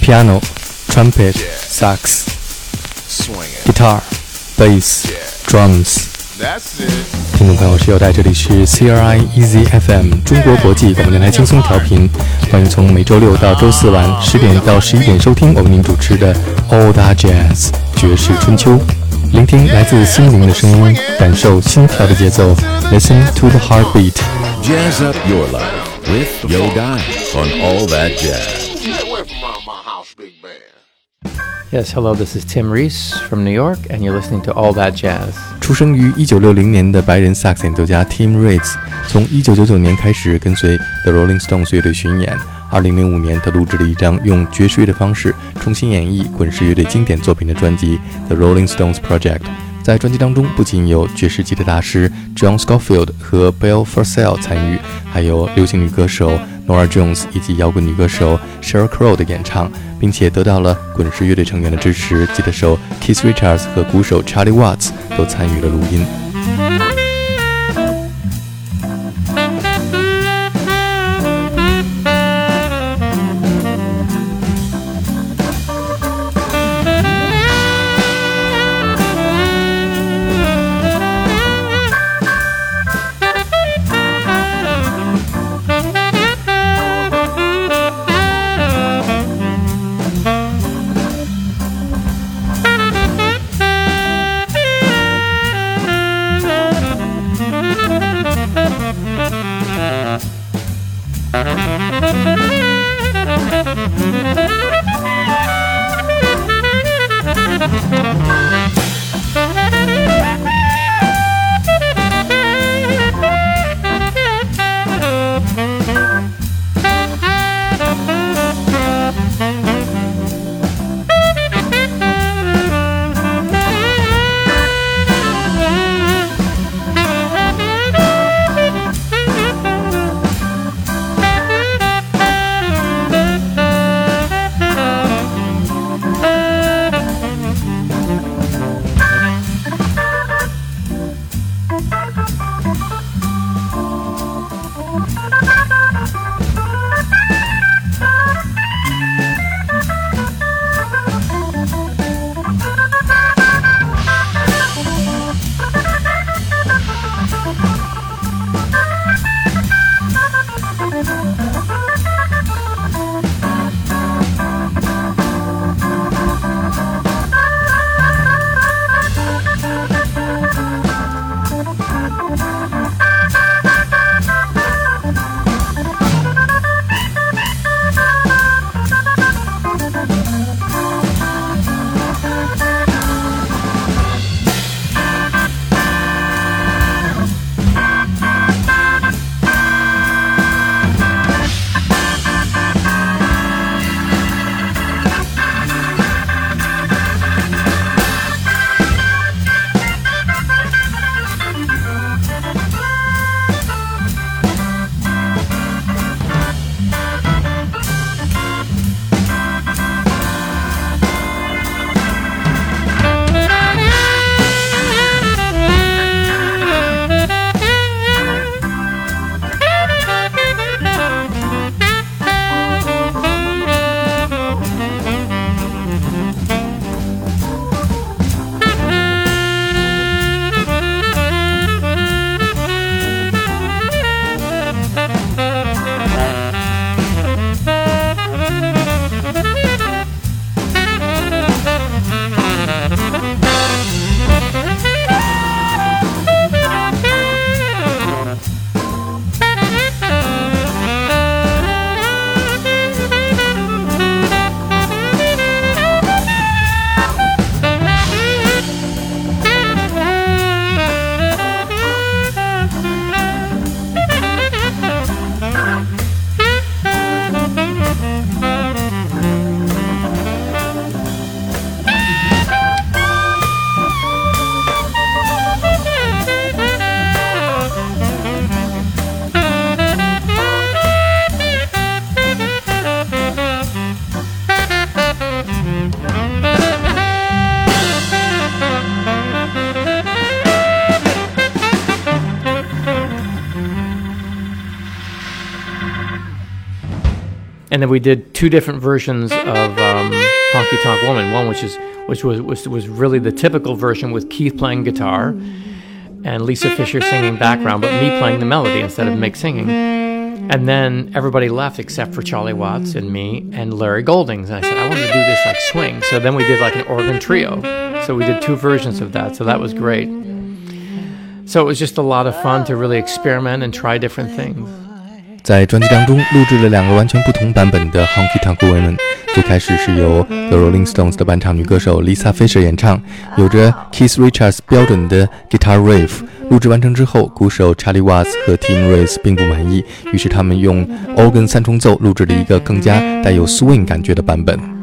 piano, trumpet, sax, guitar, bass, drums。听众朋友，是有在这里是 CRI Easy FM 中国国际广播电台轻松调频，欢迎从每周六到周四晚十点到十一点收听我为您主持的 All That Jazz 爵士春秋，聆听来自心灵的声音，感受心跳的节奏，Listen to the heartbeat。Jazz up your life with Yo Guy on All That Jazz. big band. Yes, hello. This is Tim Ries from New York, and you're listening to All That Jazz. 出生于1960年的白人萨克斯演奏家 Tim Ries，从1999年开始跟随 The Rolling Stones 乐队巡演。2005年，他录制了一张用爵士乐的方式重新演绎滚石乐队经典作品的专辑《The Rolling Stones Project》。在专辑当中，不仅有爵士吉他大师 John Scofield 和 Bill Frisell 参与，还有流行女歌手。Nora Jones 以及摇滚女歌手 Sheryl Crow 的演唱，并且得到了滚石乐队成员的支持。吉他手 Keith Richards 和鼓手 Charlie Watts 都参与了录音。And then we did two different versions of um, Honky Tonk Woman. One which is which was, was was really the typical version with Keith playing guitar and Lisa Fischer singing background, but me playing the melody instead of Mick singing. And then everybody left except for Charlie Watts and me and Larry Goldings. And I said, I want to do this like swing. So then we did like an organ trio. So we did two versions of that. So that was great. So it was just a lot of fun to really experiment and try different things. 在专辑当中录制了两个完全不同版本的《Honky Tonk Women》，最开始是由 The Rolling Stones 的伴唱女歌手 Lisa Fisher 演唱，有着 Keith Richards 标准的 guitar riff。录制完成之后，鼓手 Charlie Watts 和 Tim Rice 并不满意，于是他们用 organ 三重奏录制了一个更加带有 swing 感觉的版本。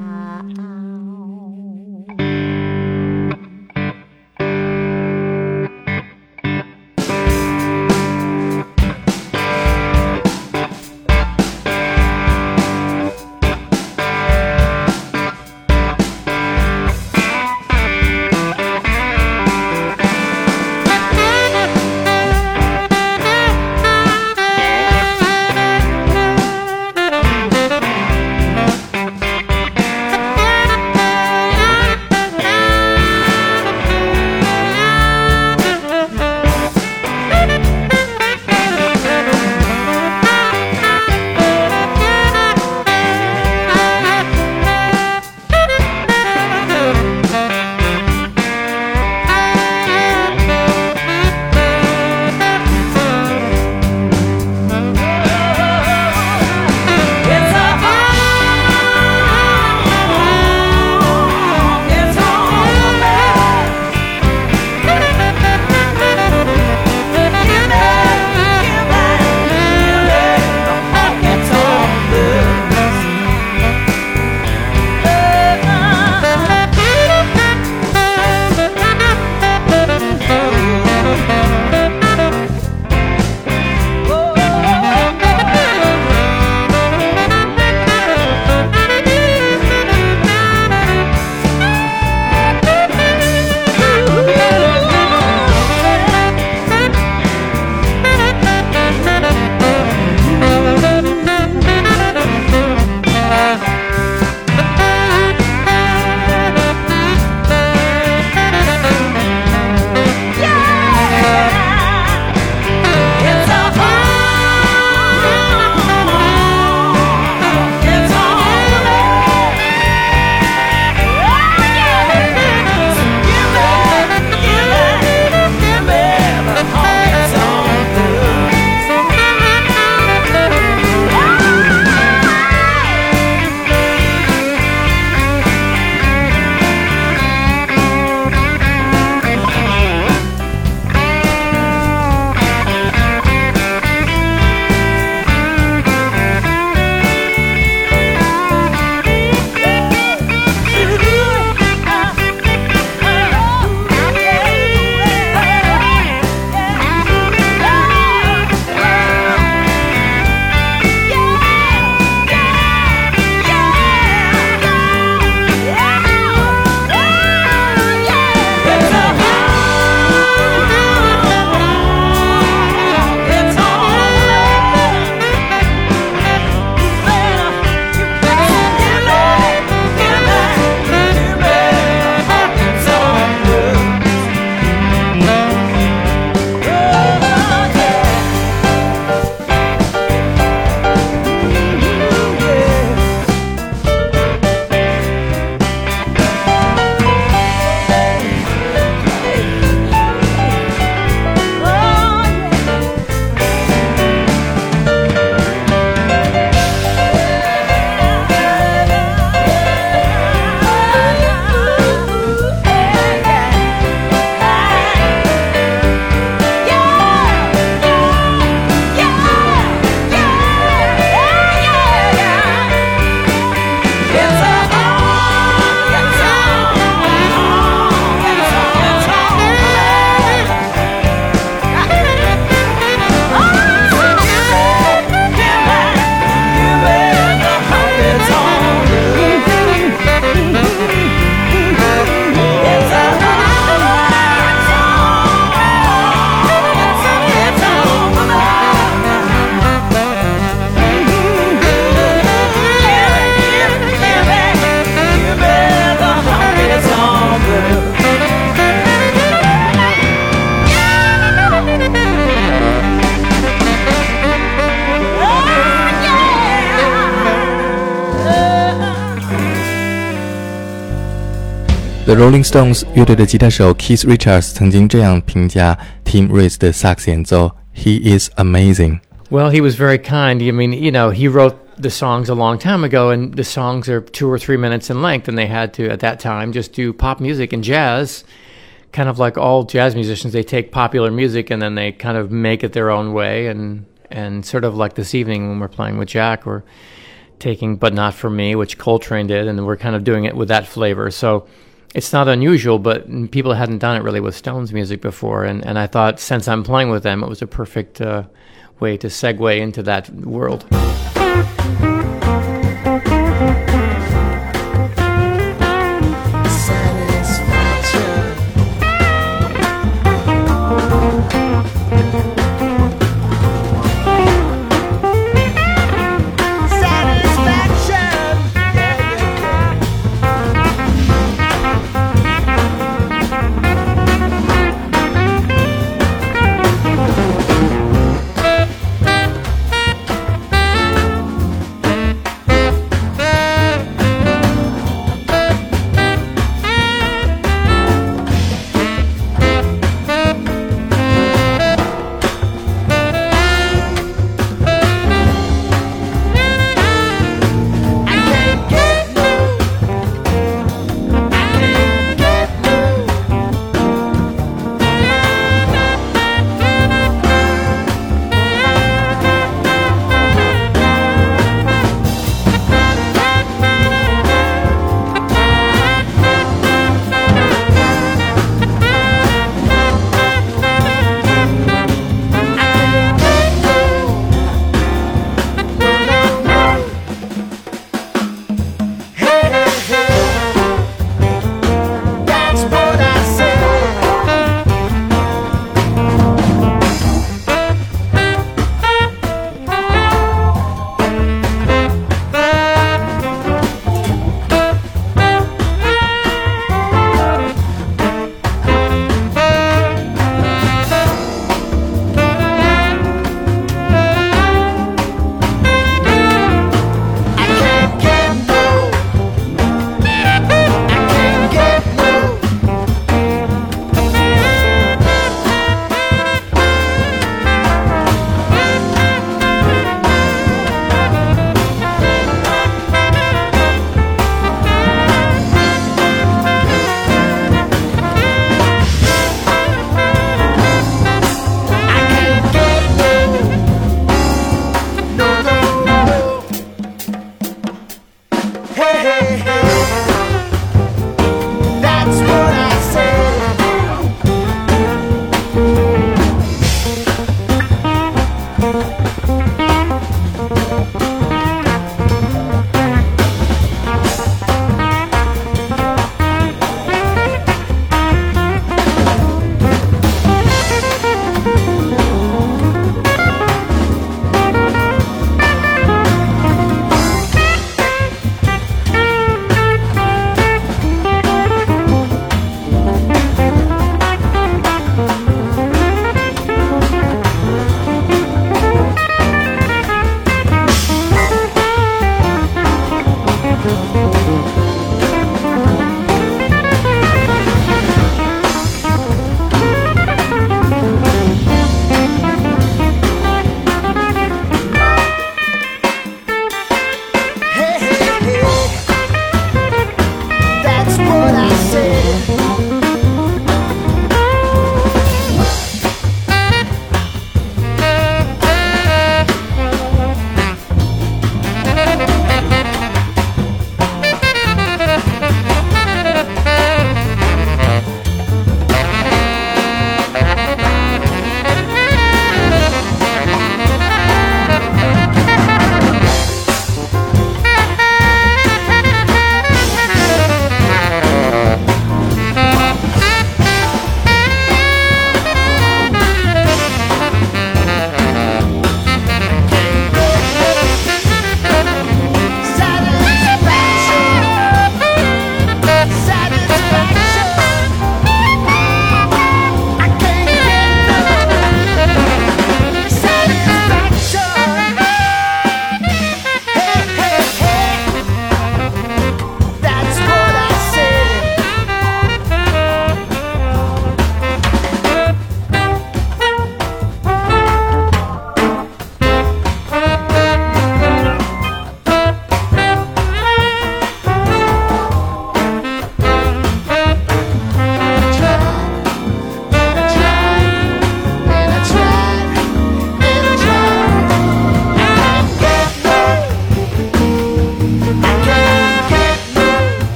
The Rolling Stones 乐队的吉他手 Keith Richards 曾经这样评价 Tim Rice 的萨克斯演奏：“He is amazing.” Well, he was very kind. I mean, you know, he wrote the songs a long time ago, and the songs are two or three minutes in length, and they had to, at that time, just do pop music and jazz. Kind of like all jazz musicians, they take popular music and then they kind of make it their own way, and and sort of like this evening when we're playing with Jack, we're taking "But Not for Me," which Coltrane did, and we're kind of doing it with that flavor. So it's not unusual, but people hadn't done it really with Stones music before, and, and I thought since I'm playing with them, it was a perfect uh, way to segue into that world.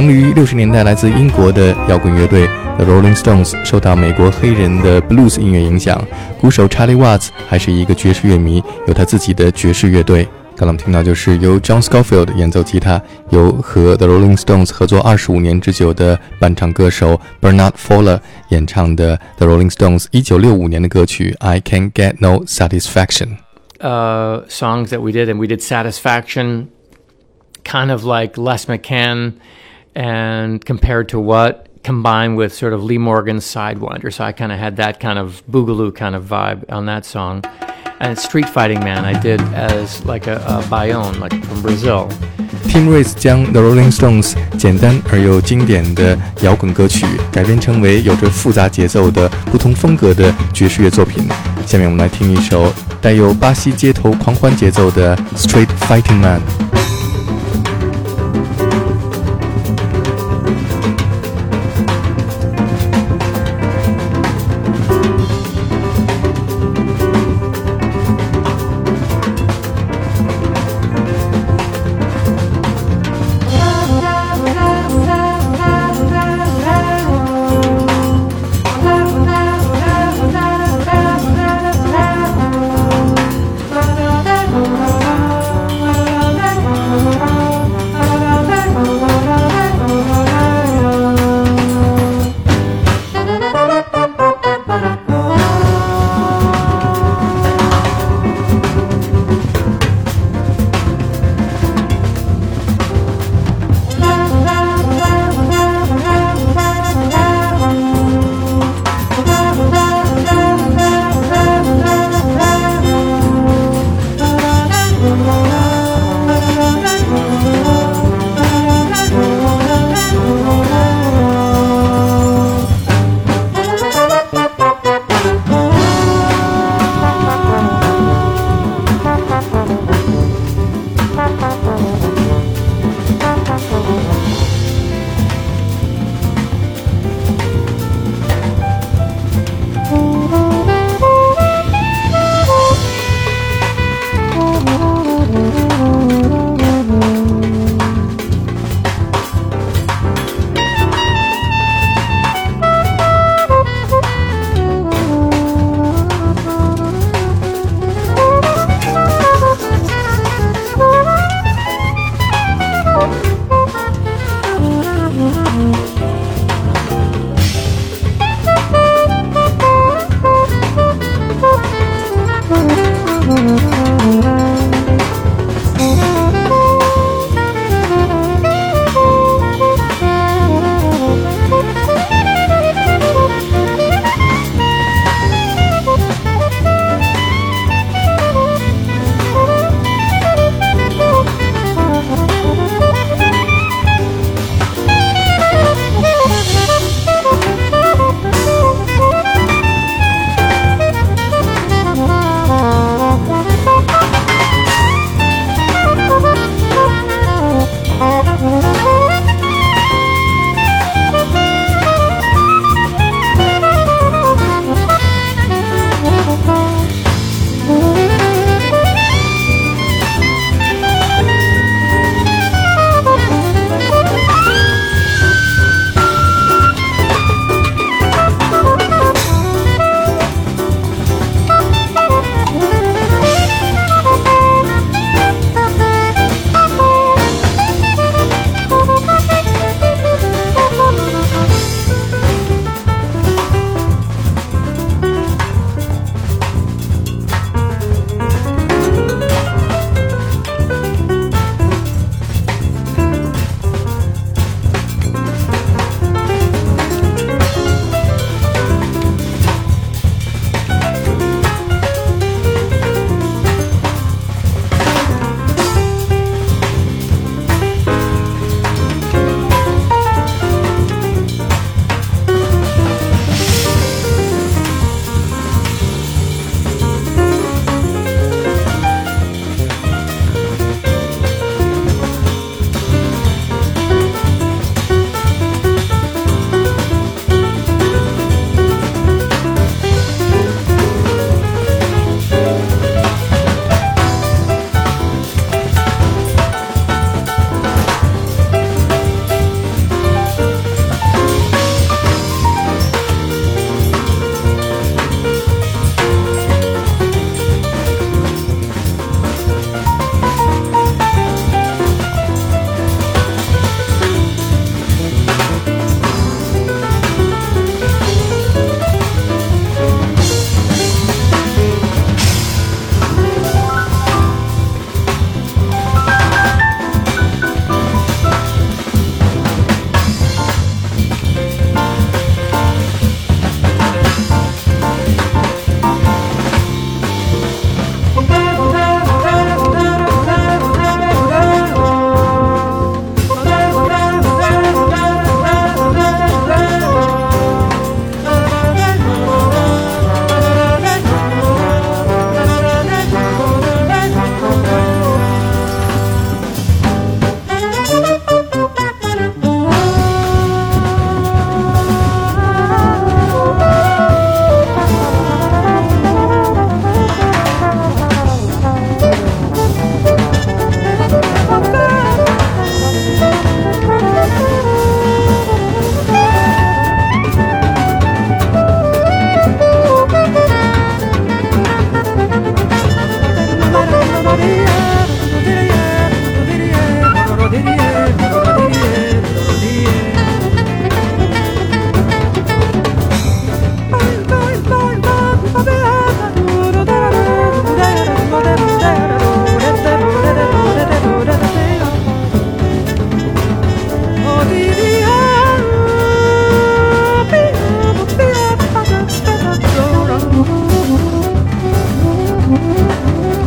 成立于六十年代，来自英国的摇滚乐队 The Rolling Stones 受到美国黑人的 blues 音乐影响。鼓手 Charlie Watts 还是一个爵士乐迷，有他自己的爵士乐队。刚刚我们听到就是由 John Scofield 演奏吉他，由和 The Rolling Stones 合作二十五年之久的伴唱歌手 Bernard Fowler 演唱的 The Rolling Stones 一九六五年的歌曲 I Can't Get No Satisfaction。Uh, songs that we did, and we did Satisfaction, kind of like Les McCann, and compared to what combined with sort of Lee Morgan's Sidewinder. So I kind of had that kind of boogaloo kind of vibe on that song. And Street Fighting Man I did as like a, a baião, like from Brazil. Tim Rice 将 The Rolling Stones 简单而又经典的摇滚歌曲改编成为有着复杂节奏的不同风格的爵士乐作品。下面我们来听一首带有巴西街头狂欢节奏的《Street Fighting Man》。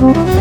oh you.